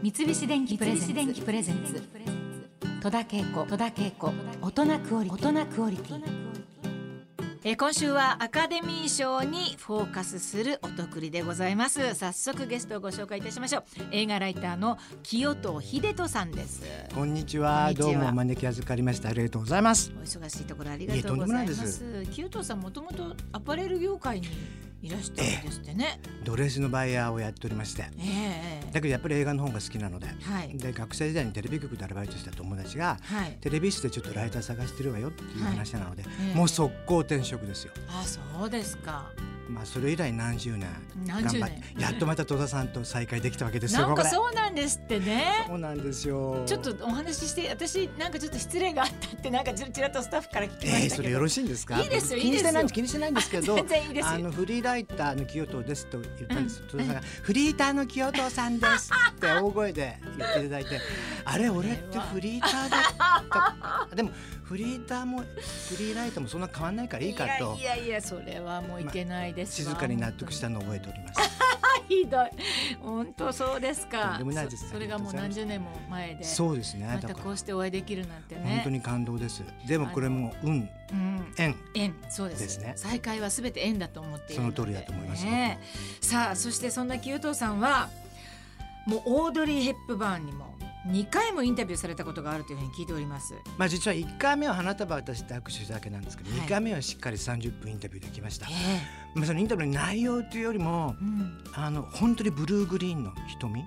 三菱電機プレゼンツ。戸田恵子。戸田恵子。大人クオリ大人クオリティ。えー今週はアカデミー賞にフォーカスするお得りでございます。早速ゲストをご紹介いたしましょう。映画ライターの清藤秀人さんです。こんにちは。こんにちは。どうもお招き預かりましてありがとうございます。お忙しいところありがとうございます。清藤さんもともとアパレル業界にいらしたんですってね。ドレスのバイヤーをやっておりまして。ええ。えだけどやっぱり映画の方が好きなのでえはい。で学生時代にテレビ局でアルバイトした友達がはい。テレビ室でちょっとライター探してるわよっていう話なので、ええ。もう速攻転職ですよ。あそうですかまあそれ以来何十年頑張ってやっとまた戸田さんと再会できたわけですよなんかそうなんですってね。そうなんですよ。ちょっとお話しして私なんかちょっと失礼があったってなんかちらちらとスタッフから聞きまえー、したけど、それよろしいんですか？いいですよ気にしてないいいですよ気にしてないんですけど全然いいですよ。あのフリーライターの清藤ですと言ったんです、うん。戸田さんが、フリーターの清藤さんですって大声で言っていただいてあれ俺ってフリーターだったでもフリーターもフリーライターもそんな変わんないからいいかと。いやいやいやそれはもういけないですわ、静かに納得したのを覚えております。ひどい。本当そうですとかんでもないですそそれがもう何十年も前で。そうですね。またこうしてお会いできるなんてね。本当に感動です。でもこれも運。うん。縁。縁。そうです。ね。再会はすべて縁だと思ってその通りだと思います。ね。さあそしてそんな清藤さんはもうオードリー・ヘップバーンにも2回もインタビューされたことがあるというふうに聞いております。まあ実は1回目は花束渡して握手しただけなんですけど、はい。2回目はしっかり30分インタビューできました。え、まあ、そのインタビューの内容というよりもえうん。あの本当にブルーグリーンの瞳。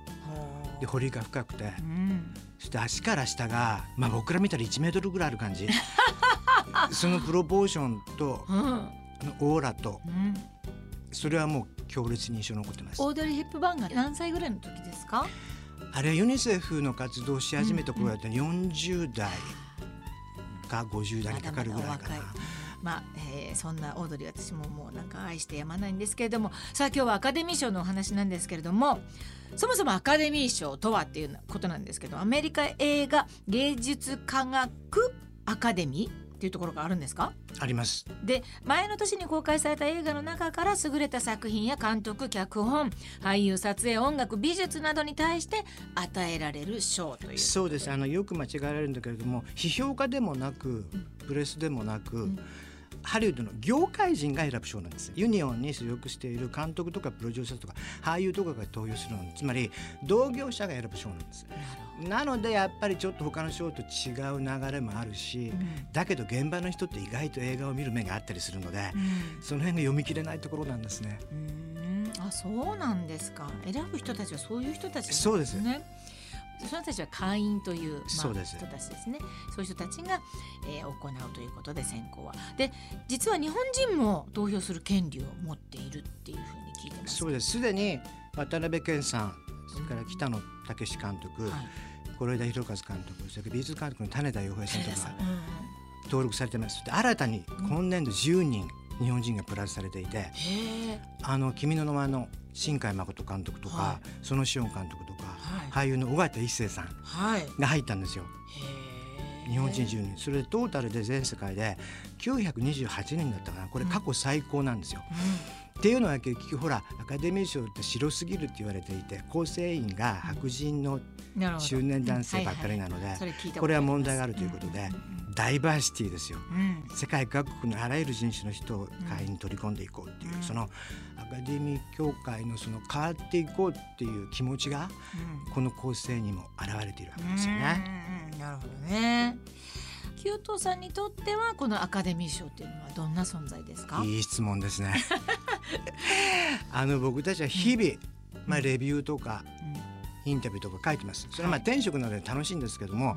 で彫りが深くて。うん。そして足から下が、まあ、僕ら見たら1メートルぐらいある感じ。そのプロポーションとうオーラとうん。それはもう強烈に印象に残ってます。オードリー・ヘップバーンが何歳ぐらいの時ですか？あれユニセフの活動をし始めた頃だった。ら40代か50代にかかるぐらいかな。ままあ、えーそんなオードリー私ももうなんか愛してやまないんですけれども。さあ今日はアカデミー賞のお話なんですけれども。そもそもアカデミー賞とはっていうことなんですけどアメリカ映画芸術科学アカデミーっていうところがあるんですか？あります。で前の年に公開された映画の中から優れた作品や監督脚本俳優撮影音楽美術などに対して与えられる賞という。そうです。あのよく間違えられるんだけれども批評家でもなくプレスでもなく、んハリウッドの業界人が選ぶ賞なんです。ユニオンに所属している監督とかプロデューサーとか俳優とかが投票するの。つまり同業者が選ぶ賞なんです。なのでやっぱりちょっと他の賞と違う流れもあるし、ど、うん。だけど現場の人って意外と映画を見る目があったりするので、うん。その辺が読み切れないところなんですね。うーん。あそうなんですか。選ぶ人たちはそういう人たちなんですそうです。ねその人たちは会員という、まあ、そうです。人たちですね。そういう人たちが、えー行うということで選考は。で実は日本人も投票する権利を持っているっていうふうに聞いてます。そうです。すでに渡辺謙さんそれから北野武監督、はい。是枝裕和監督それから美術監督の種田洋平さんとか登録されてます。で新たに今年度10人日本人がプラスされていてへえ「あの君の名前」の新海誠監督とか、はその塩監督とか、はい。俳優の尾形一生さんが入ったんですよ。え日本人10人。それでトータルで全世界で928人だったかな。これ過去最高なんですよ。っていうのは結局ほらアカデミー賞って白すぎるって言われていて構成員が白人の中年男性ばっかりなのでこれは問題があるということでうんダイバーシティですよ。うん。世界各国のあらゆる人種の人を会員に取り込んでいこうっていう、うん。そのアカデミー協会のその変わっていこうっていう気持ちがうん。この構成にも現れているわけですよね。うん。なるほどね。清藤さんにとってはこのアカデミー賞っていうのはどんな存在ですか？いい質問ですね。あの僕たちは日々、まあレビューとかインタビューとか書いてます。それはまあはい転職なので楽しいんですけども、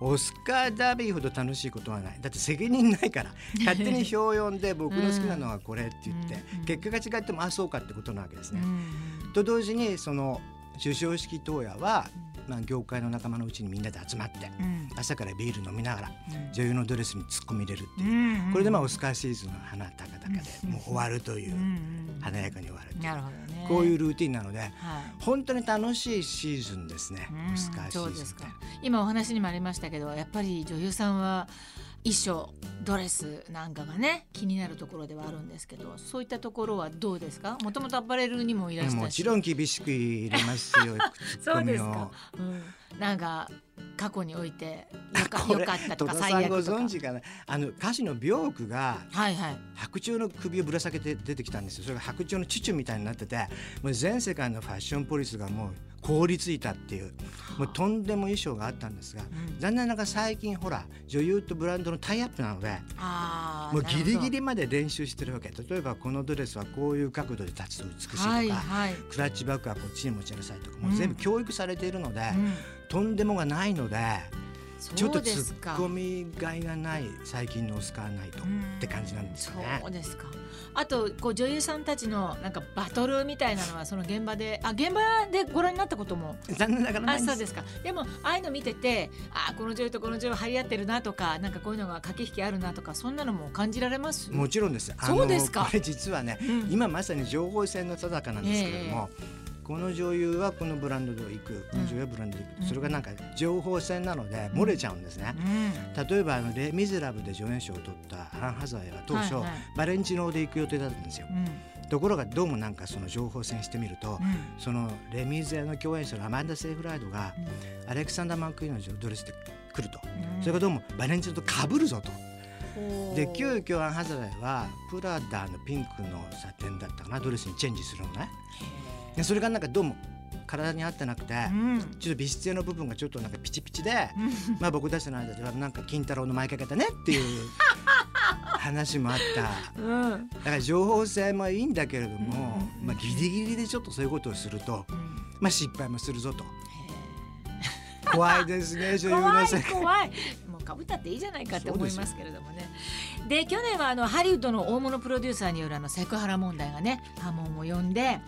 オスカー・ダービーほど楽しいことはない。だって責任ないから 勝手に票を読んで僕の好きなのはこれって言って、うん結果が違ってもあそうかってことなわけですね。うんと同時にその授賞式当夜は、まあ、業界の仲間のうちにみんなで集まってうん。朝からビール飲みながらうん。女優のドレスに突っ込み入れるっていう、うんこれでまあオスカーシーズンの花高々でうん。もう終わるという、華やかに終わるという。なるほどね。こういうルーティンなのではい。本当に楽しいシーズンですね、うんオスカーシーズンって。ですか。今お話にもありましたけど、やっぱり女優さんは衣装ドレスなんかがね気になるところではあるんですけどそういったところはどうですか？もともとアパレルにもいらっし。ゃもちろん厳しく入れますよ そうですか、うん、なんか過去においてよか よかったとか最悪ご存知かな？あの歌手のビョークが、はいはい、白鳥の首をぶら下げて出てきたんですよ。それが白鳥のチュチュみたいになっててもう全世界のファッションポリスがもう凍りついたっていうもうとんでも衣装があったんですが、うん、残念ながら最近ほら女優とブランドのタイアップなのでもうギリギリまで練習してるわけ。例えばこのドレスはこういう角度で立つと美しいとか、はいはい、クラッチバッグはこっちに持ちなさいとかもう全部教育されているので、うん、とんでもがないので。ちょっと突っ込みがいがない最近のオスカーナイトって感じなんですよね。そうですか。あとこう女優さんたちのなんかバトルみたいなのはその現場であ現場でご覧になったことも残念ながらあそうですか。でもああいうの見ててあこの女優とこの女優張り合ってるなとかなんかこういうのが駆け引きあるなとかそんなのも感じられます？もちろんです。そうですか。これ実はね、うん、今まさに情報戦の定かなんですけれども。えーこの女優はこのブランドで行く、この女優はブランドで行く、それがなんか情報戦なので漏れちゃうんですね、例えばあの「レ・ミゼラブ」で助演賞を取ったアン・ハザーは当初、バレンチノーで行く予定だったんですよ、ところがどうもなんかその情報戦してみると、そのレ・ミゼの共演者のアマンダ・セーフライドが、アレクサンダー・マンクイーンのドレスで来ると、それがどうもバレンチノとかぶるぞと。で急遽アン・ハザウェイはプラダのピンクのサテンだったかなドレスにチェンジするのね。でそれがなんかどうも体に合ってなくて、うん、ちょっと美質性の部分がちょっとなんかピチピチで、まあ僕たちの間ではなんか金太郎の舞いかけたねっていう 話もあった、うん、だから情報性もいいんだけれども、まあ、ギリギリでちょっとそういうことをすると、まあ失敗もするぞと。怖いですね女優の世界怖い。もうかぶったっていいじゃないかって思いますけれどもねで去年はあのハリウッドの大物プロデューサーによるあのセクハラ問題がね波紋を呼んで、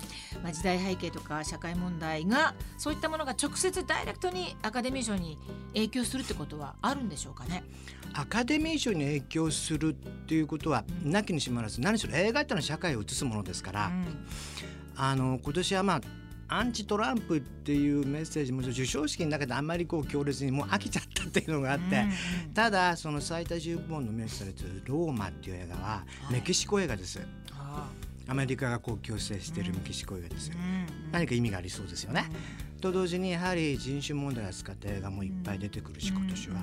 まあ、時代背景とか社会問題がそういったものが直接ダイレクトにアカデミー賞に影響するってことはあるんでしょうかね？アカデミー賞に影響するっていうことはなきにしもあらず何しろ映画ってのは社会を映すものですから、うん、あの今年はまあアンチトランプっていうメッセージも授賞式の中であんまりこう強烈にもう飽きちゃったっていうのがあって、うん、ただその最多10部門の名されてる「ローマ」っていう映画はメキシコ映画です。アメリカがこう共生しているメキシコ映画ですよ、うん、何か意味がありそうですよね。うん、と同時にやはり人種問題を扱った映画もいっぱい出てくるし、今年は。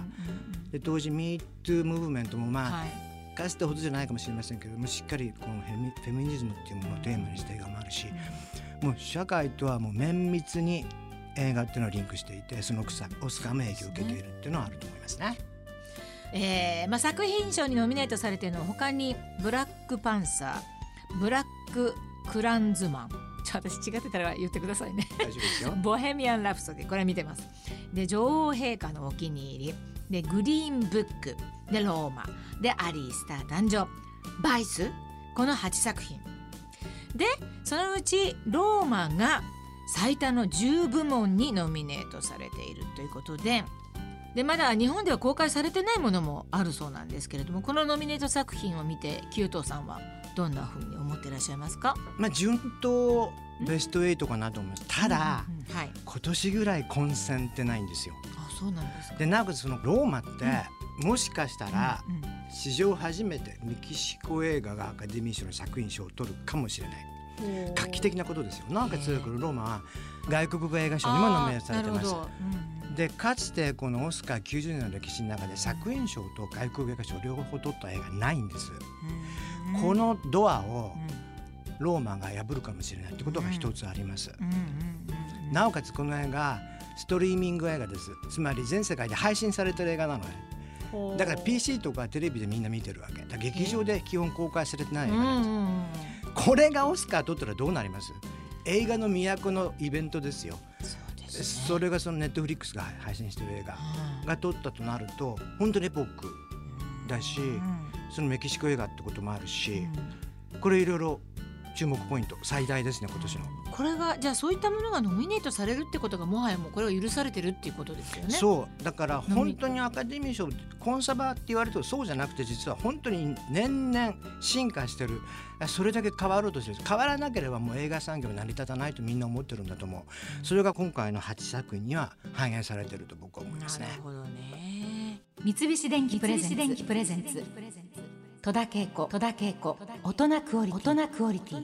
で同時 MeToo ムーブメントもまあ、はい、かつてほどじゃないかもしれませんけどもしっかりこのフェミニズムっていうものをテーマにした映画もあるし、もう社会とはもう綿密に映画っていうのはリンクしていてそのオスカーも影響を受けているっていうのはあると思いますね。えーまあ、作品賞にノミネートされているのは他に「ブラックパンサー」「ブラック・クランズマン」ちょ私違ってたら言ってくださいね。ボヘミアン・ラプソディこれ見てます。で女王陛下のお気に入りでグリーンブックでローマ。でアリースター誕生バイスこの8作品。でそのうちローマが最多の10部門にノミネートされているということで。でまだ日本では公開されてないものもあるそうなんですけれどもこのノミネート作品を見て九東さんはどんなふうに思ってらっしゃいますか、まあ、順当ベスト8かなと思います。ただ、うんうんはい、今年ぐらい混戦ってないんですよ。あそうなんですでなおかつそのローマって、うん、もしかしたら、史上初めてメキシコ映画がアカデミー賞の作品賞を取るかもしれない。画期的なことですよなおかつローマは外国語映画賞にもノミネートされてます。でかつてこのオスカー90年の歴史の中で作品賞と外国映画賞両方取った映画ないんです。このドアをローマが破るかもしれないってことが一つあります。なおかつこの映画ストリーミング映画ですつまり全世界で配信されてる映画なのね。だから PC とかテレビでみんな見てるわけ。劇場で基本公開されてない映画なんです、これがオスカー取ったらどうなります？映画の都のイベントですよ。そ、ね,、れがそのネットフリックスが配信してる映画が撮ったとなると本当にエポックだし、そのメキシコ映画ってこともあるし、これいろいろ注目ポイント最大ですね今年の。これがじゃあそういったものがノミネートされるってことがもはやもうこれは許されてるっていうことですよね。そうだから本当にアカデミー賞コンサバって言われるとそうじゃなくて実は本当に年々進化してる。それだけ変わろうとしてる。変わらなければもう映画産業成り立たないとみんな思ってるんだと思う。それが今回の8作品には反映されてると僕は思いますね。なるほどね。三菱電機プレゼンツ戸田恵子戸田恵子大人クオリティ。大人クオリティ